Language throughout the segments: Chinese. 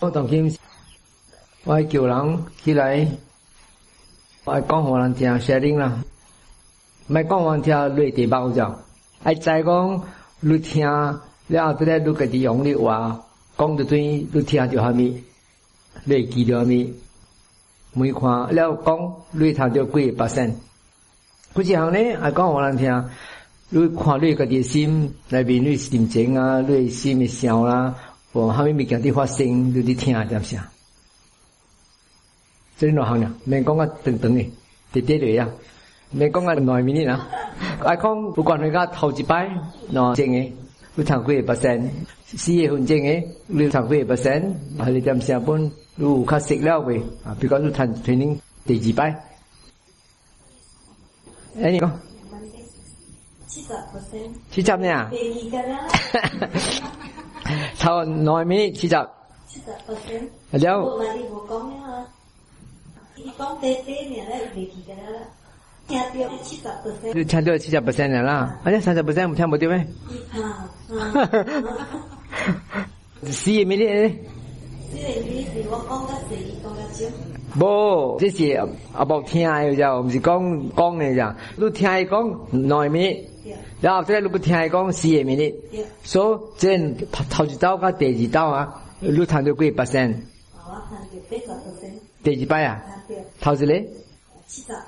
我当今，我叫人起来，我讲互人听，写定啦。卖讲互人听，内地包着。爱再讲，你听了，这个你家己用力话，讲得对，你听着虾米，你记着虾米。每看了讲，你听着几个百声。不是行呢，爱讲互人听，你看你家己心内面，你心情啊，你心的想啦、啊。无虾米物件伫发生，就伫听点啥。即两项俩，免讲啊长长诶，直直落啊，免讲啊耐面啦。爱讲不管人家头一摆喏正诶，有超过 percent，四月份正诶，有超过 percent，啊你点成本有较熟了未？啊，比如讲你趁 training 第二摆，哎你讲。七十 percent。七十呢？第二个啦。sao nói mới chị dạ đâu chăn đưa chị dạ bớt sen là anh ấy chăn bớt sen một trăm một tiêu ấy si mấy đấy bố, cái gì à, about à, thiên ai rồi, không phải con con này rồi, lúc thiên ai con nói mấy 然后在你不听讲事业面的，说这头一刀跟第二刀啊，你谈的贵不生？第二摆啊，头次嘞，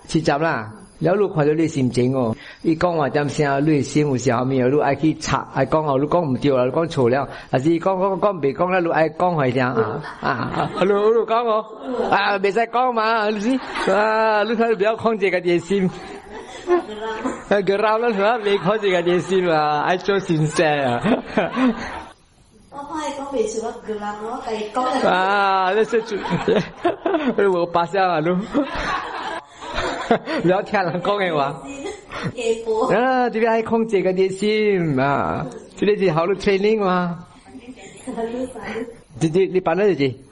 七十啦。有你看到你心情哦，你讲话点声，候，你心有相后面你爱去查，爱讲话，你讲唔掉啊，路讲错了，还是你讲讲讲别讲了，你爱讲开声啊啊 h e l 讲哦，啊，别再讲嘛，你啊，你睇到不要控制个点心。ground 啦，美國這個電視嘛，愛做先生啊。我係講美術個 ground 咯，係講。啊，你識做？你冇八聲啊，都。你要聽人講嘅話。啊，呢邊係控制個電視啊，呢啲係好多 training 嘛。你你你辦得幾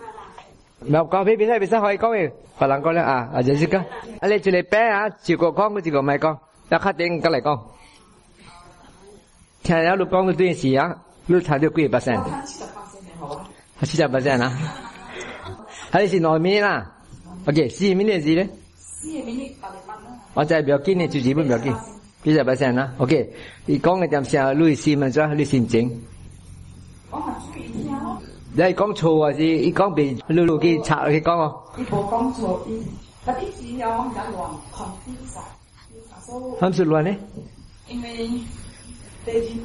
？mà con biết biết sao biết sao hỏi con gì và làm con nữa à à giờ gì cơ anh lên trên này bé à chịu của con có chịu của mày con đã dạ, khát đến cái này con theo đó lúc con tôi tuyên sĩ á lúc thà được quỷ bà sen ờ, chỉ là bà sen à hay là nói mi là ok si mi là gì đấy ở ờ, đây biểu kinh này chủ gì bên biểu kinh bây giờ bà sen à ok thì con người tạm sao lui si mà cho lui xin chính đây con chùa à gì con bị lưu lưu cái chợ cái con không 你冇講錯，啲，嗰啲紙有冇有黃黃啲曬？们十多呢？因为大家听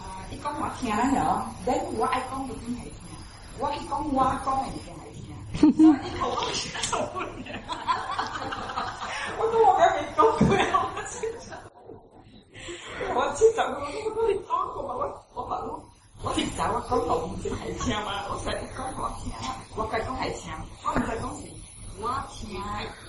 啊，这工好听啊，是不？我爱工就工，我工我工就工，我一头乱说。我都忘掉你讲的了，我只在乎你讲过吗？我我我我只在我讲到工资还钱吗？我谁讲过钱？我该工还钱，我们在工时，我听。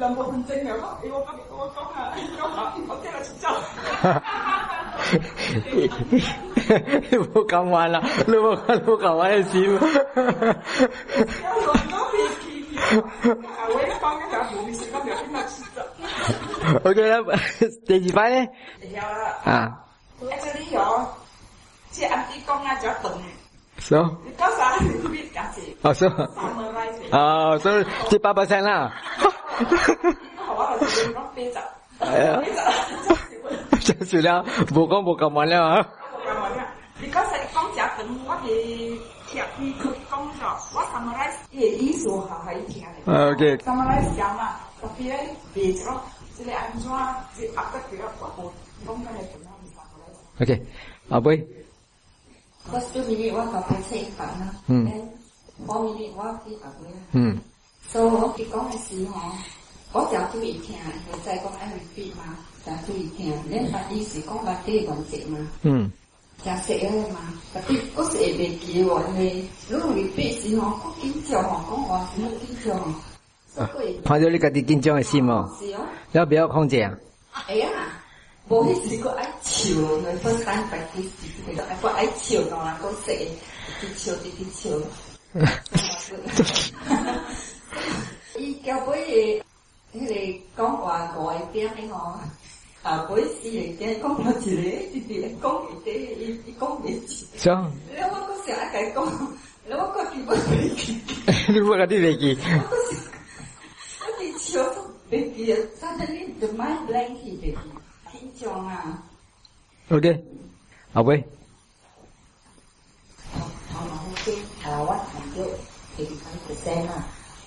林木唔正常咯，你我講我講啊，我講唔好聽啦，出走。你冇咁玩啦，你冇你冇咁玩嘅事。有好多片片，我一講嘅就係無視今日邊個出走。OK 啦，第二番咧。有啦。啊。Actually 我即係阿啲公啊，就一頓。So? Because I repeat 價值。哦，so。Summarize. 哦，so 即係八 percent 啦。好玩的事情让飞走，飞走，真算了，无讲无咁玩了啊！無咁玩了，你剛才講食飯，我係聽佢佢講咗，我 summarize 嘅意思下喺聽嘅。啊，OK。summarize 下嘛，特別別咗，即係安怎，即係壓得佢啊，我冇講緊係點樣 summarize。OK，阿妹。First two minute 我講佢食飯啦，嗯，then four minute 我飛阿妹啦，嗯。所以讲个事吼，我叫注意听，在讲还要别嘛，叫注意听。恁爸伊是讲买底房子嘛？嗯。叫食了嘛？把底我是会记喎，因为如果你别时吼，我紧张吼，讲话是会紧张。看到你家底紧张个事冇？是哦。要比较康健？哎呀，冇去试个爱笑，去分担底件还不爱笑，弄下讲笑，笑，笑，笑。伊交尾个迄个讲话五个点的吼，后尾四个点讲到一个，一直讲一个，伊伊讲袂止。像，你我阁想爱甲伊讲，你我阁记袂记。你我甲你袂记。我阁想，我伫笑袂记，反正你就买 blank 去袂记，紧张啊。OK，后尾。好，好，好，好，好，我成就 eighty five percent 啊。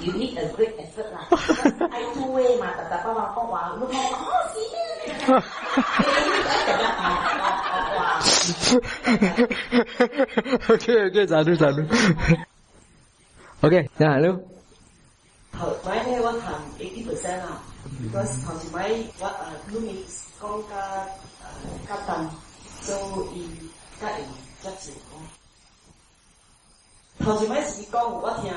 You need a great effort 啦。I two way 嘛，但但爸爸講話，look me 哦，serious 咧。你 o k okay，再嚟 Okay，h e l l 我講 eighty percent 啊，因為頭一排我啊，兩 mix，講加啊，卡糖，所以甲用接近。頭一排時講我聽。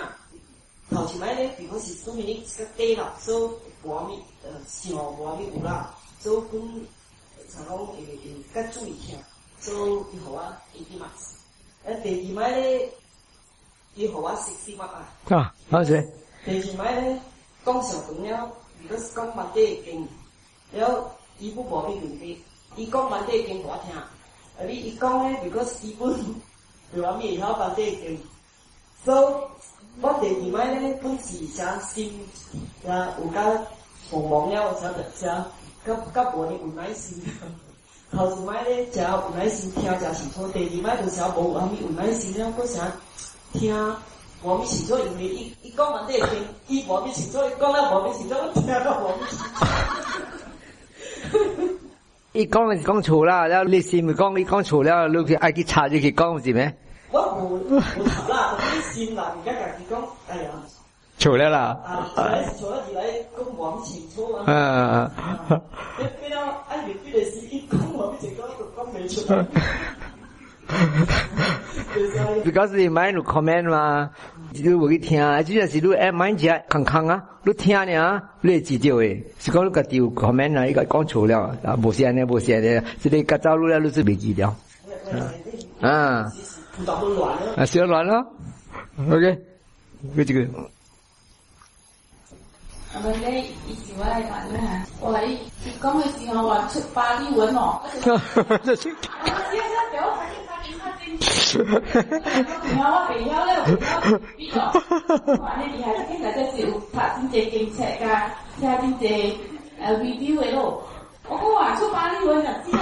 倒し前ね、because it's too many 使っていな、so ごみ、しのごみうら、so くん、さの、え、え、が注意しな、so 以後は80 marks。え、第二枚ね、以後は60 marks 啊。啊，好些。第二枚呢，讲上重要，because 讲物体经，了，伊不保密问题，伊讲物体经我听，啊，你伊讲呢，because 伊本，对我咪晓物体经，so 我第二卖咧，本想诚呃，有甲上网了，想得些，较较无哩有耐心。头一摆咧，就有耐心听人家制第二摆就稍无有虾米有耐心了，过想听？无米制作，因为伊伊讲蛮认真，伊无米制作，讲到无米制作，听到无。哈哈哈哈伊讲讲错了，然后你先咪讲，伊讲错了，录起挨去查，就去讲，不是咩？我胡啦啲线啦，而家隔几公，哎呀，坐得啦，坐得住喺工房前坐啊，咩咩啊，哎，佢哋自己工啊，以前嗰个工未做，because the man comment 嘛，即系我听，即系即系，诶，买家看看啊，都听啊，未知道诶，即系讲嗰条 comment 啊，一个讲错了，啊，冇先咧，冇先咧，即系佢走路咧，都系未知道，啊，啊。唔搞亂咯，啊少亂咯，OK，跟住佢。我文姐以前話係點啊？我 你咁嘅時候話出發啲揾哦。哈哈，我只哈哈，i 出發啲揾人知我講。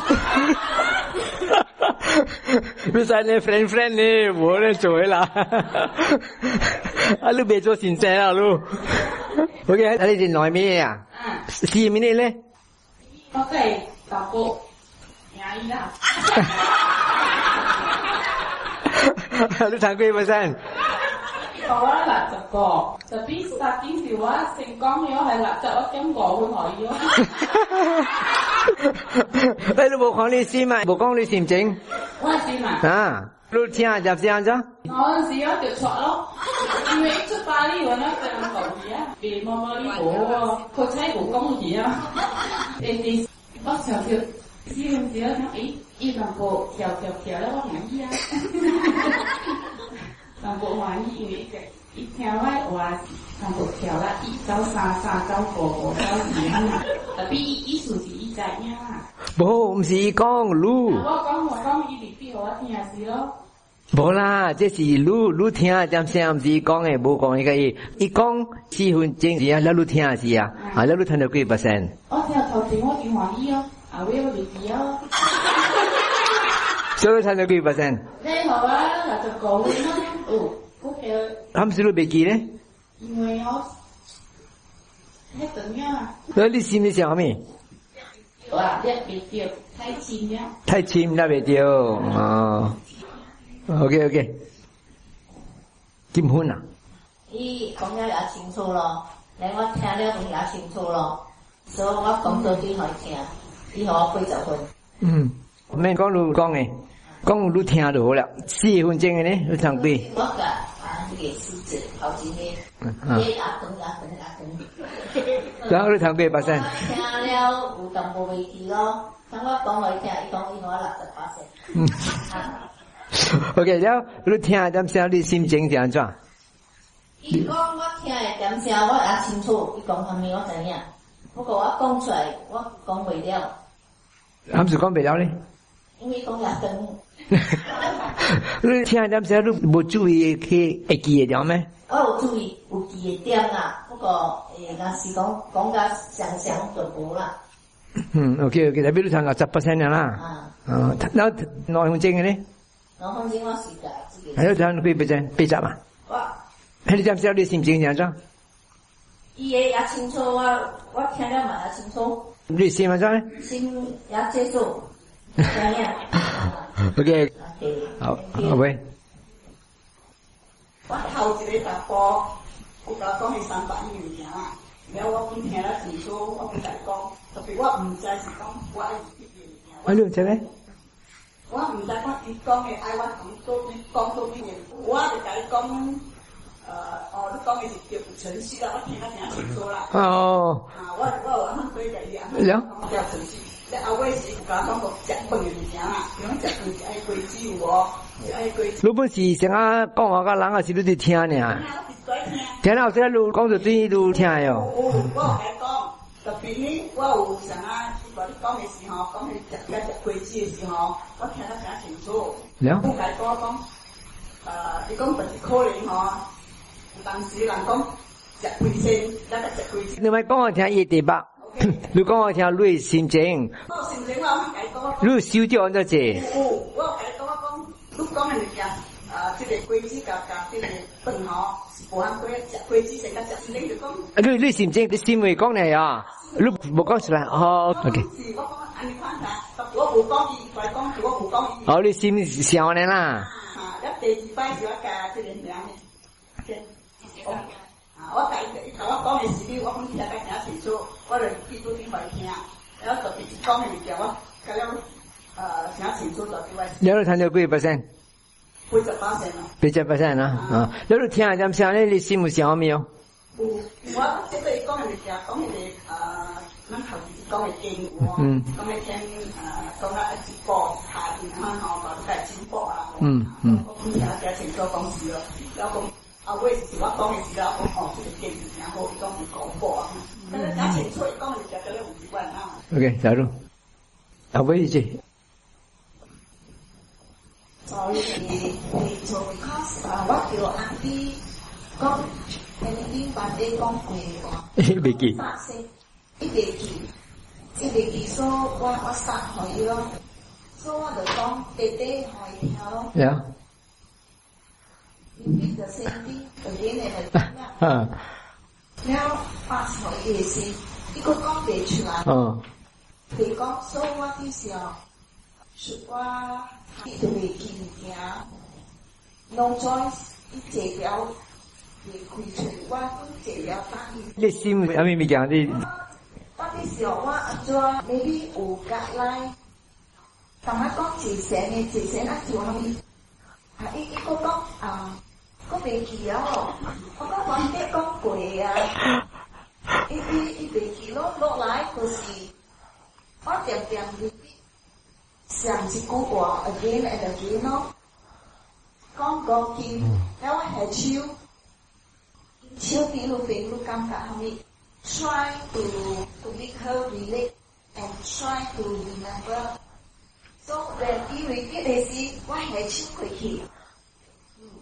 Beside a friend, friend name, 我来做啦。啊，你别做新鲜啦，路。OK，那你是哪咩呀？是咩呢嘞？我在找过，牙医啦。你谈过一百三？tôi là tập cò tập biết ta kiếm điều á sinh con nhớ hay là tập chấm cò quân hội nhớ đây là bộ con đi xin mà bộ con đi xin chính qua xin mà à lúc chia nhập gì ăn chứ nó gì á tự chọn lắm 因为出巴黎我那个人搞 gì á vì mà mà đi bộ có chạy bộ công gì á em đi bắt chào được gì làm gì á nó ý ý bằng bộ kéo kéo kéo đó bằng gì á 我欢喜，因为个一听我话，全部跳啦，一走三三，走哥哥走爷爷，啊比一一首是一只样。不，唔是一讲路。我讲我讲伊比比我听下咯。不啦，这是路路听啊，暂时一讲诶，无讲伊个伊一讲四分钟啊，老路听下啊，啊老路听得贵不先？我听头前我挺欢喜哦，啊威威利利哦。哈哈哈贵不先？你好啊。 함수로 뭐예요? 했더냐? 널리 심이 샤미. 와, 내 베디오. 타이침이야. 타이침나 베디오. 어. 오케이, 오케이. 김훈아. 이 công giáo đã ờ. à? chính thủ rồi. Nếu mà theo được cũng đã chính thủ rồi. Số mà công tôi đi hỏi kìa. Đi hỏi quay trở về. Ừ. Nên có lưu con này. 刚我都听就好了，四分钟的呢，都长对。我嗯。啊，也是真好几年，然后你长过八声。听了，无任何问题咯。听我讲话以前，你讲起我垃十八声。嗯。O.K. 后你听点声，你心情怎样？伊讲我听的点声，我呀清楚。伊讲什么，我知影。不过我讲出来，我讲不了。还是讲不了嘞。因为讲也多，你听点啥？你不注意去记的掉咩？我有注意，不记的啊。不过人家是讲讲个想想就补啦。嗯，O K，OK，实比如上个七八十年啦。啊，哦，那那红针的咧？红针我是个。还要赚六百八，八十嘛？哇！那点啥？你新进样？张？也也清楚，我我听了嘛也清楚。你新两张咧？也接受。怎样？o k 好，好喂。我头一日直播，我搞到去三百里面听啦。了，我天了挺多，我咪在讲。特别我唔再是讲我。我了解咩？我唔再讲伊讲嘅爱，我唔多，你讲多啲嘢。我咪介意讲，呃，哦，你讲嘅是叫陈曦啦，我听啊听清楚啦。哦。啊，我我晚上可以睇诚了。如果是想啊讲话噶人啊，是你的听呢？听到这个路，讲着对一路听哟。我唔讲，特别呢，我有想啊，关于讲咩事吼，讲的时候，我听得非清楚。唔该讲，呃，你讲不是可吼，人讲食那个食你们讲我听一点吧。你講我聽瑞心情，瑞收掉安怎做？我甲你講我講，你講係咪食？啊，即個果子甲甲即個飯吼，無通果食果子成甲食，你就講。啊，你你心情，你心未講嚟啊？你無講出來，哦，OK。我講安尼款啦，我無講伊，佢講我無講伊。哦，你心想咧啦。啊，一第二擺就我甲即個名咧，我甲伊。我讲起你我每天在听清楚，我来比多听话听。然后在比讲起物件，我隔了呃想清楚再比我。你在听着贵不贵声？贵十八声啊！贵十八啊！啊！你在听啊？怎么听你羡慕羡没有？嗯，我只在讲起讲你呃，讲起经过啊，讲起呃，讲起一节课，下边啊，好，讲一啊，嗯嗯，我听啊，讲清楚讲字了，然后。啊，我也是喜欢讲一比较好个电影，然后讲啊。是讲起出来，OK，加入。啊，喂，姐姐。所以，你做为考生，我就要安的工，稳定稳定的哦。笔记。发生。笔记。这记，我我上课要，所以我就讲，弟弟要听哦。呀。senti avviene la Now ask how easy. 이거 컴퓨터라. 어. 그리고 so what is your 슈과 이들이 기냐. No choice. 이제야 Listen, I mean, again, the... What is your one adjoa? Maybe u guideline. Tama con chỉ sẽ nghe chỉ sẽ nát chùa không? Hãy ý có con à 我没去啊，我刚往那边过呀。一边一边去咯，落来就是我凉凉的，像是酷过，again and again 咯。刚过去，那我还笑，笑点都变，都尴尬了。Try to to make her relate and try to remember. So that's the reason h i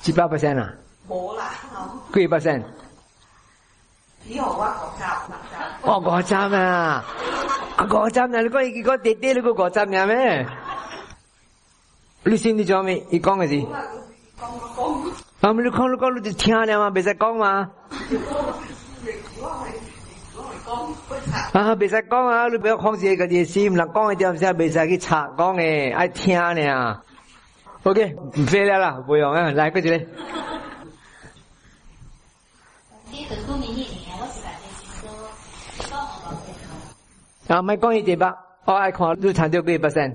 七八 percent 啊？冇啦，幾 percent？只好啊，果汁哦，果汁啊，啊果汁啊，你嗰你嗰爹爹你個果汁嘅咩？你先你做咩？你講嘅事。啊！你講你講你就聽咧嘛，別再講嘛。啊！別再講啊！你不要控制個嘢先，唔能講嘅點先，別再去查講嘅，愛聽咧啊！O.K. 唔飞啦啦，不用啊，嚟嗰度嚟。你尊重你嘅我是代表政府，搞好健康。啊，咪讲一点吧，我爱看日常就 percent。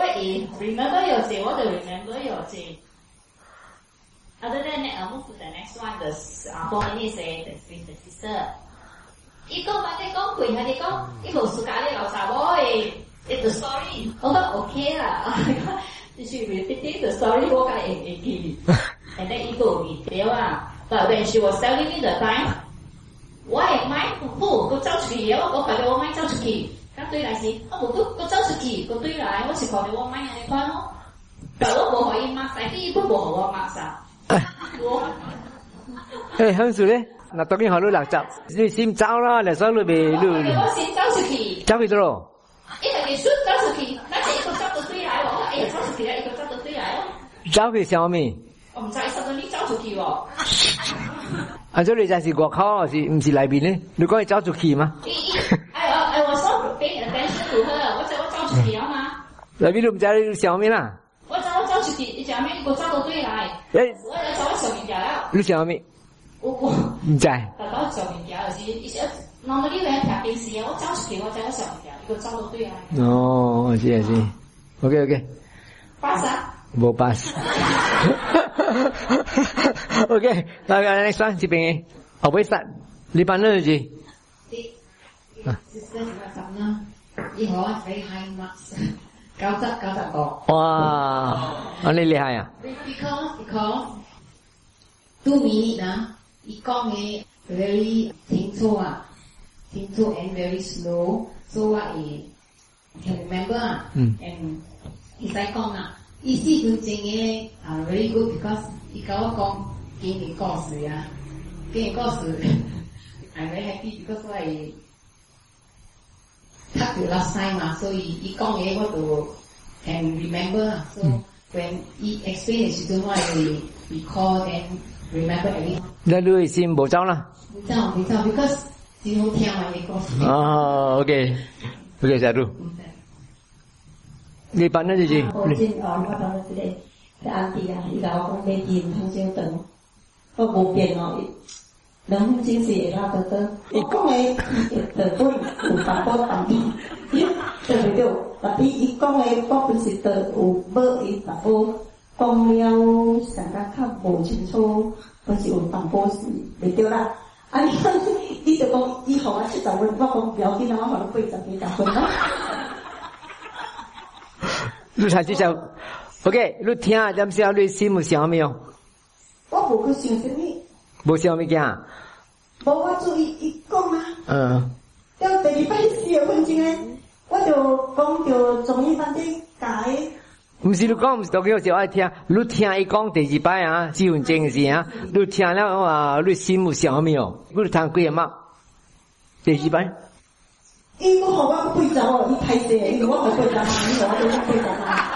What is remember say. What to remember your say. Other than that, I'll move to the next one. The uh, Bonnie said the twin the sister. Ikaw ba kay kong kuya ni kong? Ikaw suka ni raw saboy. It's the story. Oh, okay lah. she repeated the story walk out and again. And then ego detail lah. But when she was telling me the time, why am I who? Go 照去，我我感觉我蛮照去。các lại gì có một bước có cháu sự kỳ có tuy lại có sự còn được ông mai này khoa nó và lúc bộ à. hỏi mà sai khi bước bộ hỏi mà sao Ê, hơn sự đấy là tôi cái hỏi lưu lạc chậm như xin cháu đó là sao lưu bị lưu cháu bị đâu cháu bị sao mi anh cháu đi ra gì quả khó gì không gì lại bị đấy nếu có cháu chủ kỳ mà 那比都不在家里有小米啦，我找我找去的，小米你给我找到对来，我要找我小米家了。有小米，我我你在，找到小米椒就是一下，那么你来看电视我找去的，我找我小米椒，你给找到对来。哦，是是，OK OK，八十，不八十，OK，那那 next o n 这边的，好，不一算，你办了是？对，啊，h 八十呢？你好，李海娜。高质高质歌，哇！我你厉害啊！Because because too many na，一讲嘅 very tinto 啊，tinto and very slow，所以我诶，can remember，嗯，and 再讲啊，意思就正嘅啊，very good because 一讲我讲，跟人讲事啊，跟人讲事，I'm very happy because 我诶。Haku last time, uh, so he, he can't able to can remember. Ah, so mm. when he explain the student why we recall then remember everything. Let do it in Bo Chao lah. Bo Chao, Bo Chao, because you don't tell my recall. Oh, à, okay. Okay, Saru. Dạ, đi bạn nói gì gì? À, hồi trên ổn bắt đầu từ đây. Thì anh thì ý giáo con gì, kìm thông siêu tầng. Có bố biển ngồi 人真是也要得多。我讲来，得不有反驳，反驳。咦，得袂掉。阿皮一讲来，我不是得有某一反驳，讲了，想得较无清楚，不是有反驳是袂掉啦。啊，你就讲以后啊，七十五，我讲不要，你那么快就结结婚啦。录下至少，OK，你听一下，你心有想没有？我好去欣赏你。冇虾米讲，冇我注意一讲啊。嗯。要第二摆月份前咧，我就讲就中一份的解。毋是你讲，毋是到几号时候爱听？你听一讲第二摆啊，混经是啊？你听了我话，你心会想虾米哦？我是叹贵嘛？第二摆。你不好话贵走哦，你太衰！我好会杂，你话都太贵杂。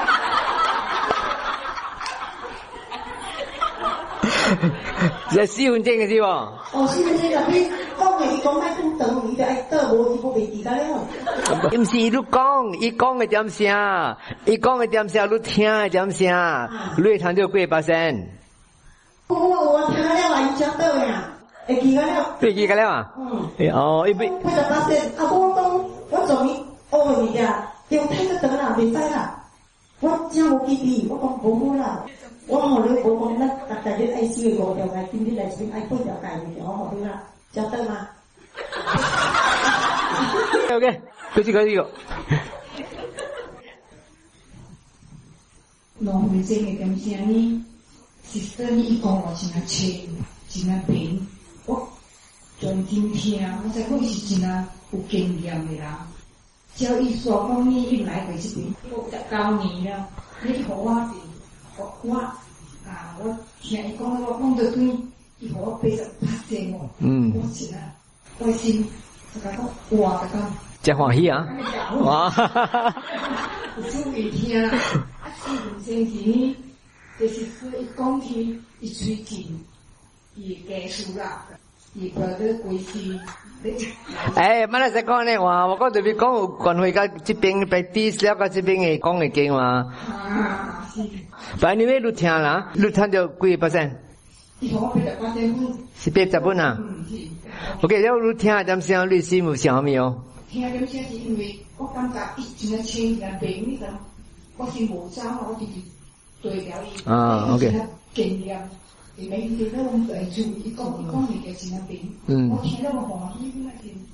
是私用证的，是哦。哦，私用证讲边刚讲，刚买等你的，就哎得无，伊个未记得了。电视都讲，伊讲的点声，伊讲的点声，你听一点声，瑞糖就贵八仙。我我查了网，讲得呀，哎，记得了，对，记得了啊？嗯。哦，伊不。贵八仙阿公公，我终于饿了呀，又听得到啦，未使啦，我将我记起，我讲好无啦。我好哩，国风那大大的爱笑国调来，天天来这边爱不调大我好哩啦，交得吗？OK，开始开始农林生的感谢你，是生意高我是那钱，是那平。我从今天，我才会是是那有经验的人。交易所方言，又来回去边，我教你了，你可挖我啊，我听讲那个黄德军一个背着八我，嗯，我起来开心，就感到刮的。真欢喜啊！哇哈哈哈哈！注意听啊，啊，五星级就是可以当天一住进，也结束啦。哎，冇得再讲你话，我讲对面讲，我关于噶这边白底，聊噶这边嘅讲嘅经话。啊，是。白你们都听啦，你听到贵不先？你讲我俾你八千是八十五啊？OK，讲要你听，你先要耐心，想啊，没有？听，先是因为我感觉以前的亲人病了，我是无家可归，对表啊，OK。你入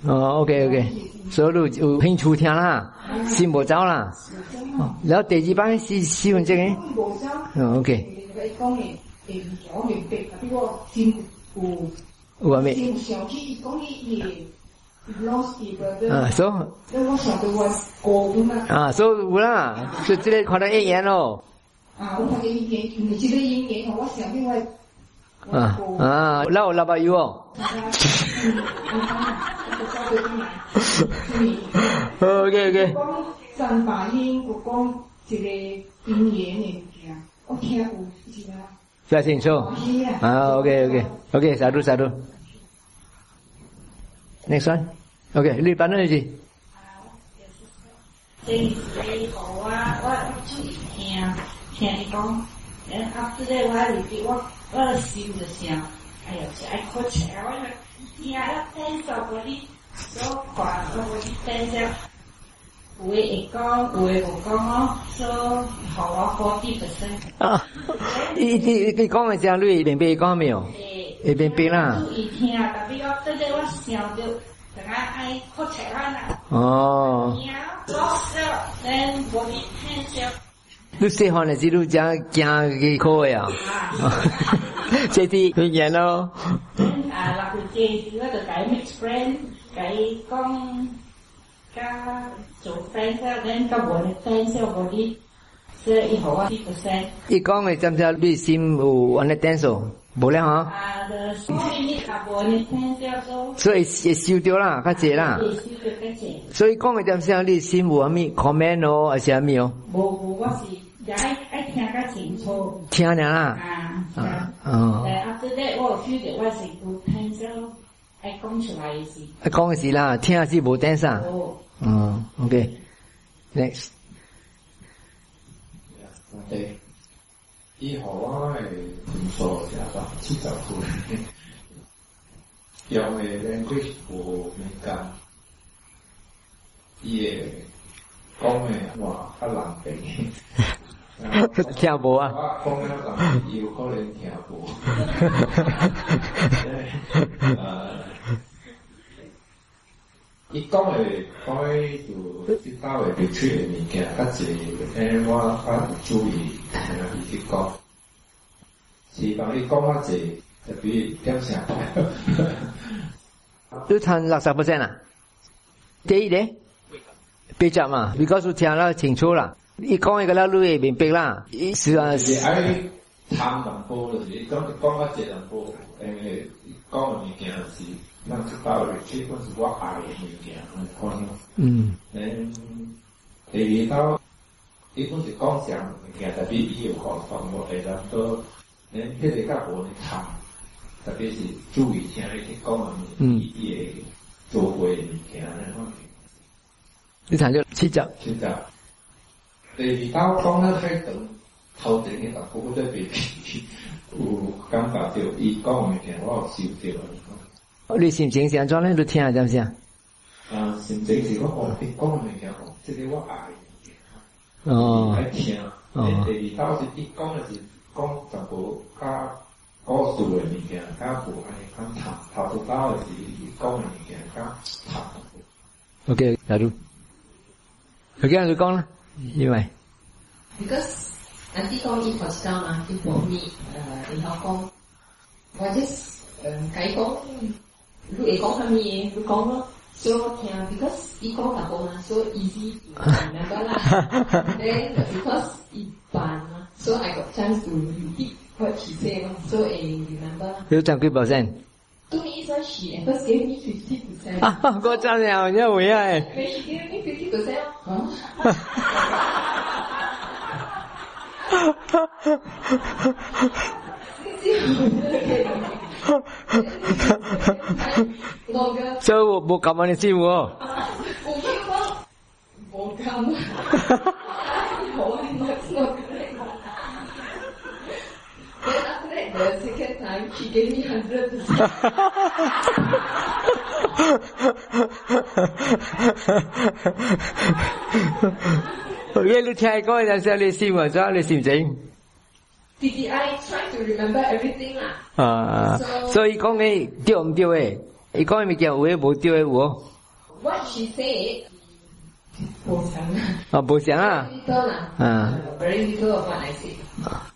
哦，OK OK，所以就聽住聽啦，先冇走啦。有第二班試試完績嗯，OK。我未。啊，收？啊，收唔啦？就直接考到一年咯。啊，我考到一年，唔係只一年，我想俾我。啊啊，那我老板有哦。OK OK。真白天我讲一个表演的物我听有是啦。在清楚。啊，OK OK OK，啥路啥路。Next one. OK，绿班那是几？这是这个啊，我注意听，听你讲。哎，阿子在外地，我我心就想，哎呀，去爱喝茶，我去，听啊，听早玻璃，早刮，早玻璃，听只，会会讲，会不讲哦，所以好啊，好听的声。啊，你你你刚讲的旋律，一边没有？一边边啦。一天啊，特别要在这我想着，等下爱喝茶啦。哦。听啊，早些，等玻璃听只。Lúc xe hoa này chỉ lúc chả chả cái khô à Thế thì bây giờ nó À là cái gì Nó được cái mix friend Cái con Cả chỗ friend Cả đến cả bộ này friend Sẽ bộ đi Sẽ y hổ Thì có xe Y con này chăm chào Bị sim U understand so Bố lẽ hả? 所以也收掉啦，较济啦。所以讲个点啥，你心无啥物 à, comment 咯，还是啥物哦？无无，我是。听个啦，啊，啊但啊，讲出是啦，听下是无听上，嗯，OK，next，对，以后我听说也话制造出来，因为连对我没讲，耶。讲咩？哇，好难听。听 唔到啊！讲咩都难，有可能听到。哈讲就单位嘅村里面嘅一节，诶，我我注意，系咪结果？是但你讲一节，就比点上？你赚六十 percent 啊？第一咧？别讲嘛，你告诉听了清楚了。你讲一个老路也明白啦。是啊，是哎，谈论过的是，讲讲个结论过，嗯。嗯。恁，注到，基本是刚想物件，特别是旅游项目，哎，那么多，恁其实家可以特别是注意像一些讲完嗯。地的，会物你睇住，选择选择，地刀光刚挥到头顶嘅白布都变乌，感觉条月光面镜我笑住。我哋禅净时装咧都听啊，知唔啊？啊，禅净时我月光面镜，即系屈大哦。嚟听，地刀是月光嘅时，光就布加高速嘅面镜，加布系咁淡，到刀系月光面镜加 O K，住。佢今日就啦，因為，because，我啲講嘢好笑嘛，啲講嘢誒好講，我啲誒解講，你講下面，你講咯，so can，because，你講大話嘛，so easy，number 啦 t n b e c a u s e 一般啊，so I got chance to hear what h e say 嘛，so e a s m b e r 你有冇參加比賽？Tu mi esaci and just gave me 50%. Ah, got down there, yeah, we are. When she gave me 50%, huh? so 못 가만히 뭐. 못 가만. 뭐 the second time, she gave me 100%. Vậy lúc chạy coi là sao lấy sim mà sao lấy sim chính? DDI tried to remember everything lah. À, so ý con ấy tiêu không tiêu ấy? Ý con ấy mình kiểu What she said ah, 不想啊！啊，不想啊！啊，very ah. little of what I said. Ah.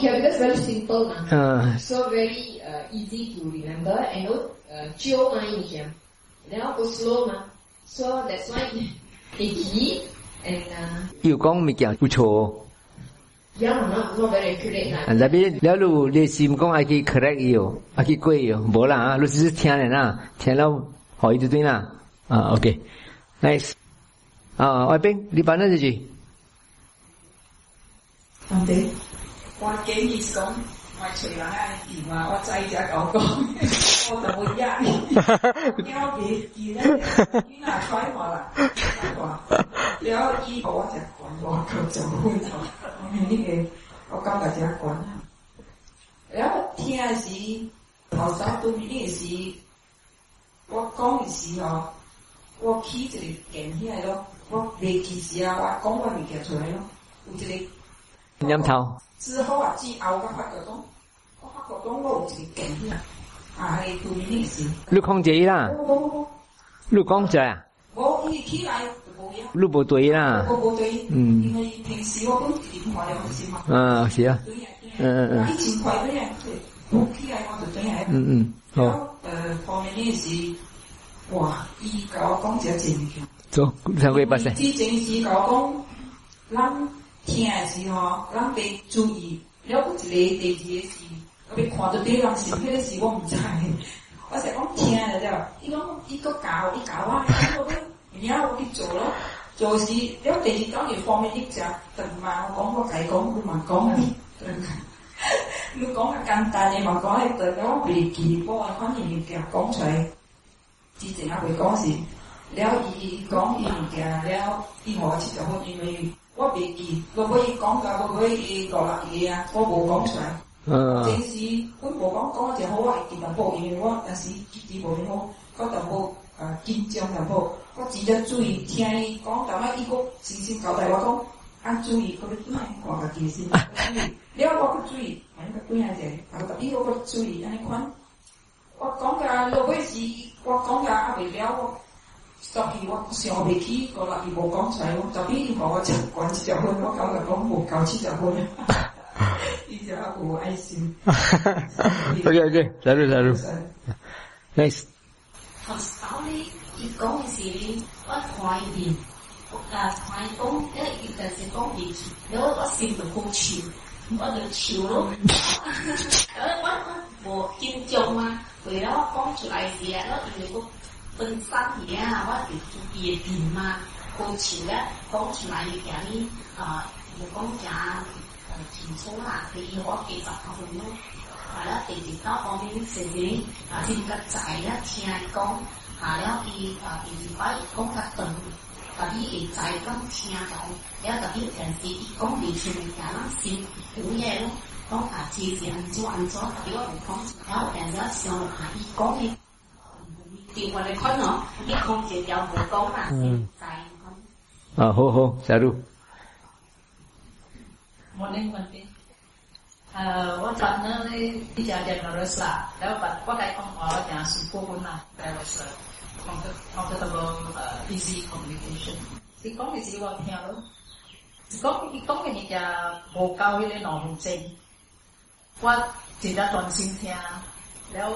因为这个是 very simple so very easy to remember，n o u know，slow 嘛，so that's why easy and you 刚没讲不错，yeah，not very correct，那边，那路你新讲 I get correct 哟，I get good 哟，无啦，你只是听的啦，听了好一堆啦，啊，OK，nice，啊，外宾，你办那日记？好的。我幾熱讲，我徐蘭啊電話，我製只搞搞，我就會一交俾字咧，原來採我啦，係嘛？有二個只滾，我佢就開咗。我呢嘅，我今日只滾啦。有聽下時頭先對面啲事，我講嘅事哦，我企住嚟講先来咯，我你件事啊，我講個事情出来咯，我叫你。阴头。之后啊，之后个发觉到，发觉到我有事紧啊，系对呢事。陆康姐啦，六康姐啊，我我哋企礼冇人，陆部队啦，六部队，嗯，因为平时我咁点开又唔少嘛，啊，是啊，嗯嗯，啲钱贵啲人，我企喺我就对喺，嗯嗯，好。诶，方面呢事，哇，二九公姐最强。好，两位拜谢。知政治国公，啦。听是候，咱得注意，了不起嘞，地级的事，别看到别人是，那个事我们才。我是讲听了的，伊讲伊个教伊教啊，伊觉得，然后我去做咯，做事了，第二当然方便一点，同嘛，我讲过偈，讲过嘛，讲你。你讲个简单点嘛，讲下对，我未记，我反正你讲讲出来，之前阿会讲是，了伊讲二个了，伊我去就好，因为。我別记，六個月讲教個佢去學落嘢啊，我部講曬，即使官部讲讲一隻好壞嘅嘢，因为我又是結結部好，嗰度部誒紧张嗰部，我只得注意听伊讲，但係伊個事先交代我讲，要注意嗰啲咩，我嘅你要我唔注意，我個對下注意，你睇，我嘅六月，我嘅未了就係我上嚟見過啦，而冇講出嚟。就俾我陳冠之就去，我講嚟講沒夠資就去。依 家 我誒笑。O K O K，得啦得啦，Nice。學炒你，你講嘅事，我快點。我啊快講，一月就先講幾次，因為我線度好潮，我亂潮咯。我我見著嘛，佢攞光出來試下咯，如果。本身嘢啊，我者做啲嘢甜啊，到时咧讲出嚟要讲啲啊，冇讲假，诶，轻松下可以学几集咁咯。係了第二到方面呢，甚至啊，啲个仔咧聽講，係咧啲啊，第二季讲得短，特別啲仔都聽講，有特別城市讲工地前面講少少嘢咯，讲下自己按做按做，幾多讲，方有，有啲上落去講嘅。khói biết không chịu dọn vụ cống mà ừ. ờ hô hô xả ru một đêm mình đi ờ, quá chọn nó đi chợ đẹp là rồi xả đó và quá cái không ở nhà sụp cô cũng là tại rồi xả không comfortable uh, ờ, easy communication thì có cái gì vào theo đó thì có cái có cái gì là bồ cao với lên nọ hùng chỉ đã toàn xin theo แล้ว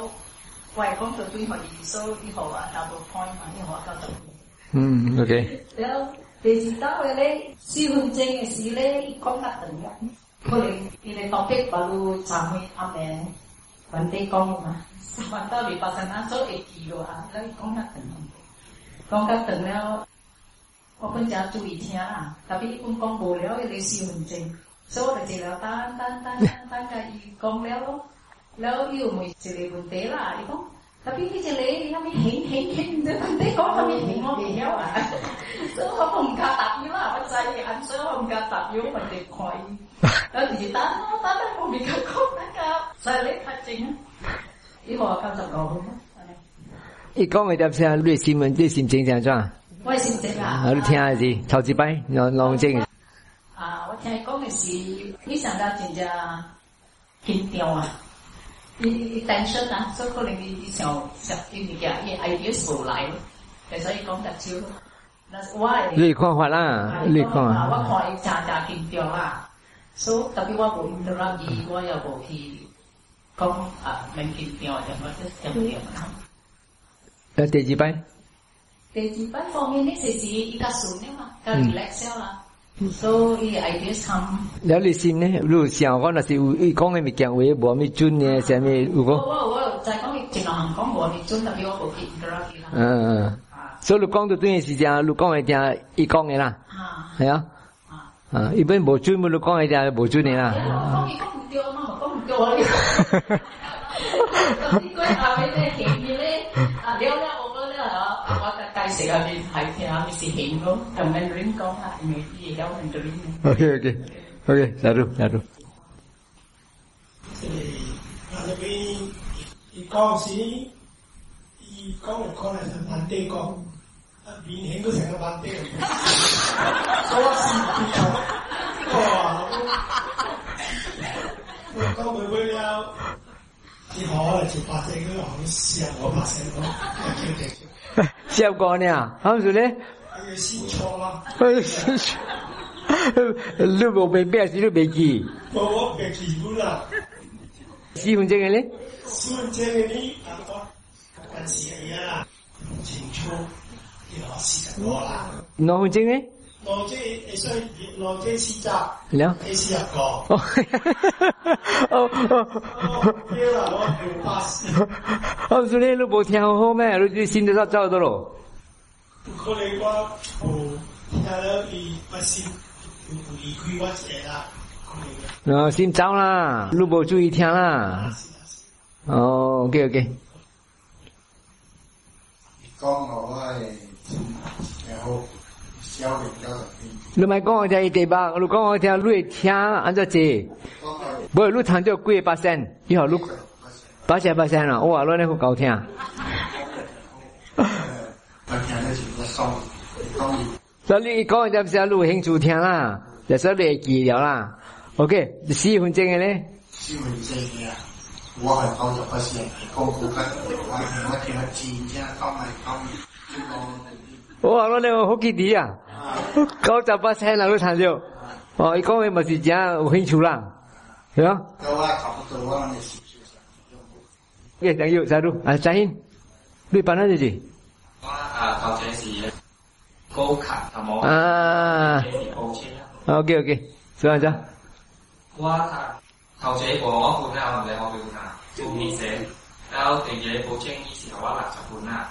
外公就对我伊说以后啊，double point 嘛，以后啊，到嗯，OK。然後第二單位咧，身份證嘅事咧，講得定嘅。我哋佢哋當地把路站去阿咩，揾地講嘛，揾到你把陣啊，做一記咯啊，咧講得定，講得定了。我本就注意聽啊，特別本講無聊嘅你身份證，所以我就了單單單單嘅伊講了咯。Lalu io mi cele buntela, iko. Tapi ni cele ni kami heng heng heng de bunte ko kami heng mo biya wa. So ko pom ka tap yu la, pa sai an so pom ka tap yu pa de koi. Lalu di ta no ta ta pom ka ko ta ka. Sai le ka ching. Yi ho ka ta ko. Ý có mấy đáp xe luyện xin mình đi xin chính chẳng cho à? Tôi ờ, xin chính à? Ở thiên gì? Thảo chỉ bay, nó nó chính. À, tôi thấy có người gì, ý rằng chính là kinh tiêu à. attention 啊，所以佢哋嘅時候實驗嘅嘢 ideas 冇嚟，其實要講特招。你看法啦，你看啊。我看伊查查見掉啊，所以特別我無 interrupt 伊，我又無去講啊，免見掉就我即就掉啦。誒，第幾擺？第幾擺方面呢？就是伊較順嘅嘛，較 relax 啦。So he ideas come. Đó là xin nè, lu xiao con là si u con em kiện với bố mi chun nè, xem mi u con. Wow wow, tại con mi chỉ là hàng con bố mi chun là biểu hộ kiện đó. À. So lu con tụi tôi là giờ lu con là i con này là. Hay á. À, i bên bố chun mà lu con là bố chun này là. Con mi con tiêu mà con tiêu. Con đi coi à bên này kiện gì đấy. À, đeo sẽ sẽ thì nó hiện luôn, 제가 할때 하면 시행로 담는 링거 하면 이해가 오는 링. Ok ok, 오케이 나루 나루. là vì con sĩ con một con này là thằng bạn tê con vì hiện có thằng bạn tê có sĩ bị chồng có không con mười mươi lao chỉ họ là chụp bà tê cái họ xìa họ bà tê đó là kêu đẹp 小姑娘，俺说嘞，还有新潮吗？六个白白，六个白鸡。我我白鸡不啦？喜欢这个嘞？喜欢这个呢，俺说，俺喜欢啦，新潮，要喜欢我啦。侬欢这个？罗经，你需罗经师责，你师一个。哦，哈哈哈哈哈哦，好我调巴士。哦，昨天你没听好咩？你先得走的咯。不可能吧？我听到变巴士，你去关车啦。那先走啦，录播注意听啦。哦，OK OK。讲好话然后。你买讲我听一点八，我广告会六听按照计，我路听就贵八千，以后录八千八千了，哇，那那个高听。那你讲告价不是要录千出听啦？就是你记了啦？OK，十分钟的咧？十分钟啊，我我听个字，哇！我你話好幾啲啊，九十八歲人都談咗。哦，伊講嘅咪是真有興趣啦，係啊。嘅等要再錄啊，再音，你辦乜嘢事？我啊，頭先是高卡，係冇啊。OK OK，做下啫。我啊，頭先我我本來我唔係我本啊，做醫生，然後第二個保險醫生我六十本啊。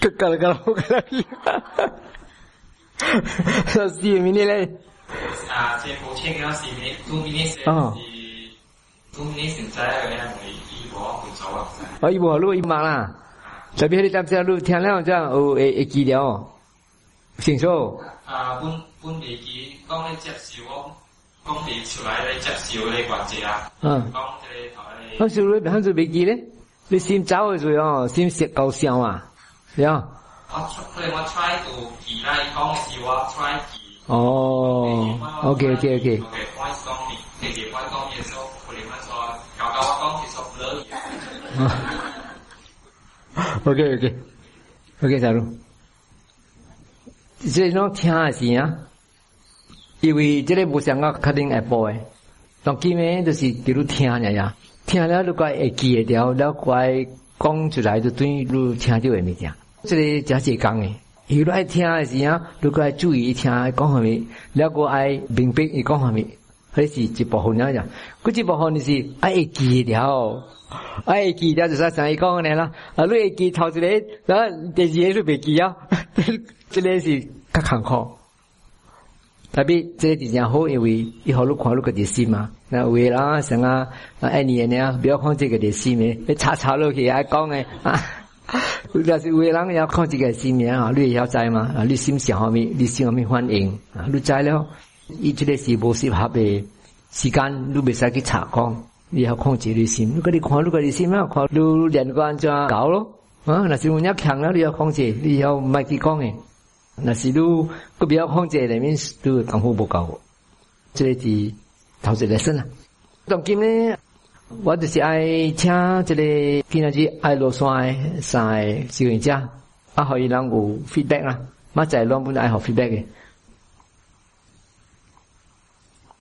个干了搞了，哈哈，哈哈，笑死你！明天嘞，啊，这目前刚是呢，昨天是，嗯，昨天现在嘞还没医保，没走啊，才，啊，医保路一忙啦，这边的当这条路天亮这样哦，哎，记掉，清楚？啊，搬搬飞机，刚来接绍，刚来出来的接绍来挂着啊，嗯，刚才台，刚才那边刚才飞机嘞，你先找去时哦，先食够上啊。对啊。哦，OK OK OK。OK OK OK OK，下路。这种听啊是啊，因为这个不想啊，肯定会播的。当见面就是一路听人家，听了如果会记的，然后了乖讲出来就等于一听就会没听。这里讲解讲的，如果爱听的时候，如果爱注意听，讲什么，如果爱明白，伊讲下面，还是一部分内容。估计部分你是爱记了，哦，爱记了就是讲伊讲点了，啊，你会记头一个，然后第二页就别记啊。这个是较可靠。特别这个真正好，因为伊号路看那个电视嘛，那为了什么？爱你呢，啊，不要看这个电视，你查查落去还讲诶啊。佢 家是为人要控制嘅心念啊，你在吗？啊，你心上方面，你心方面欢迎啊？你在了，呢这个是无适合的时间你未使去查看。你要控制你心。如果你如果你心啊，看制连个安装搞咯。啊，那是有要强了，你要控制，你要卖系几光那嗱，是都比要控制里面都功夫不高，这是啲投资嚟身啊。最近咧。我就是爱请即个今到啲爱落山山志愿者，啊可伊攞個 feedback 啊，冇在拢噉愛學 feedback 嘅。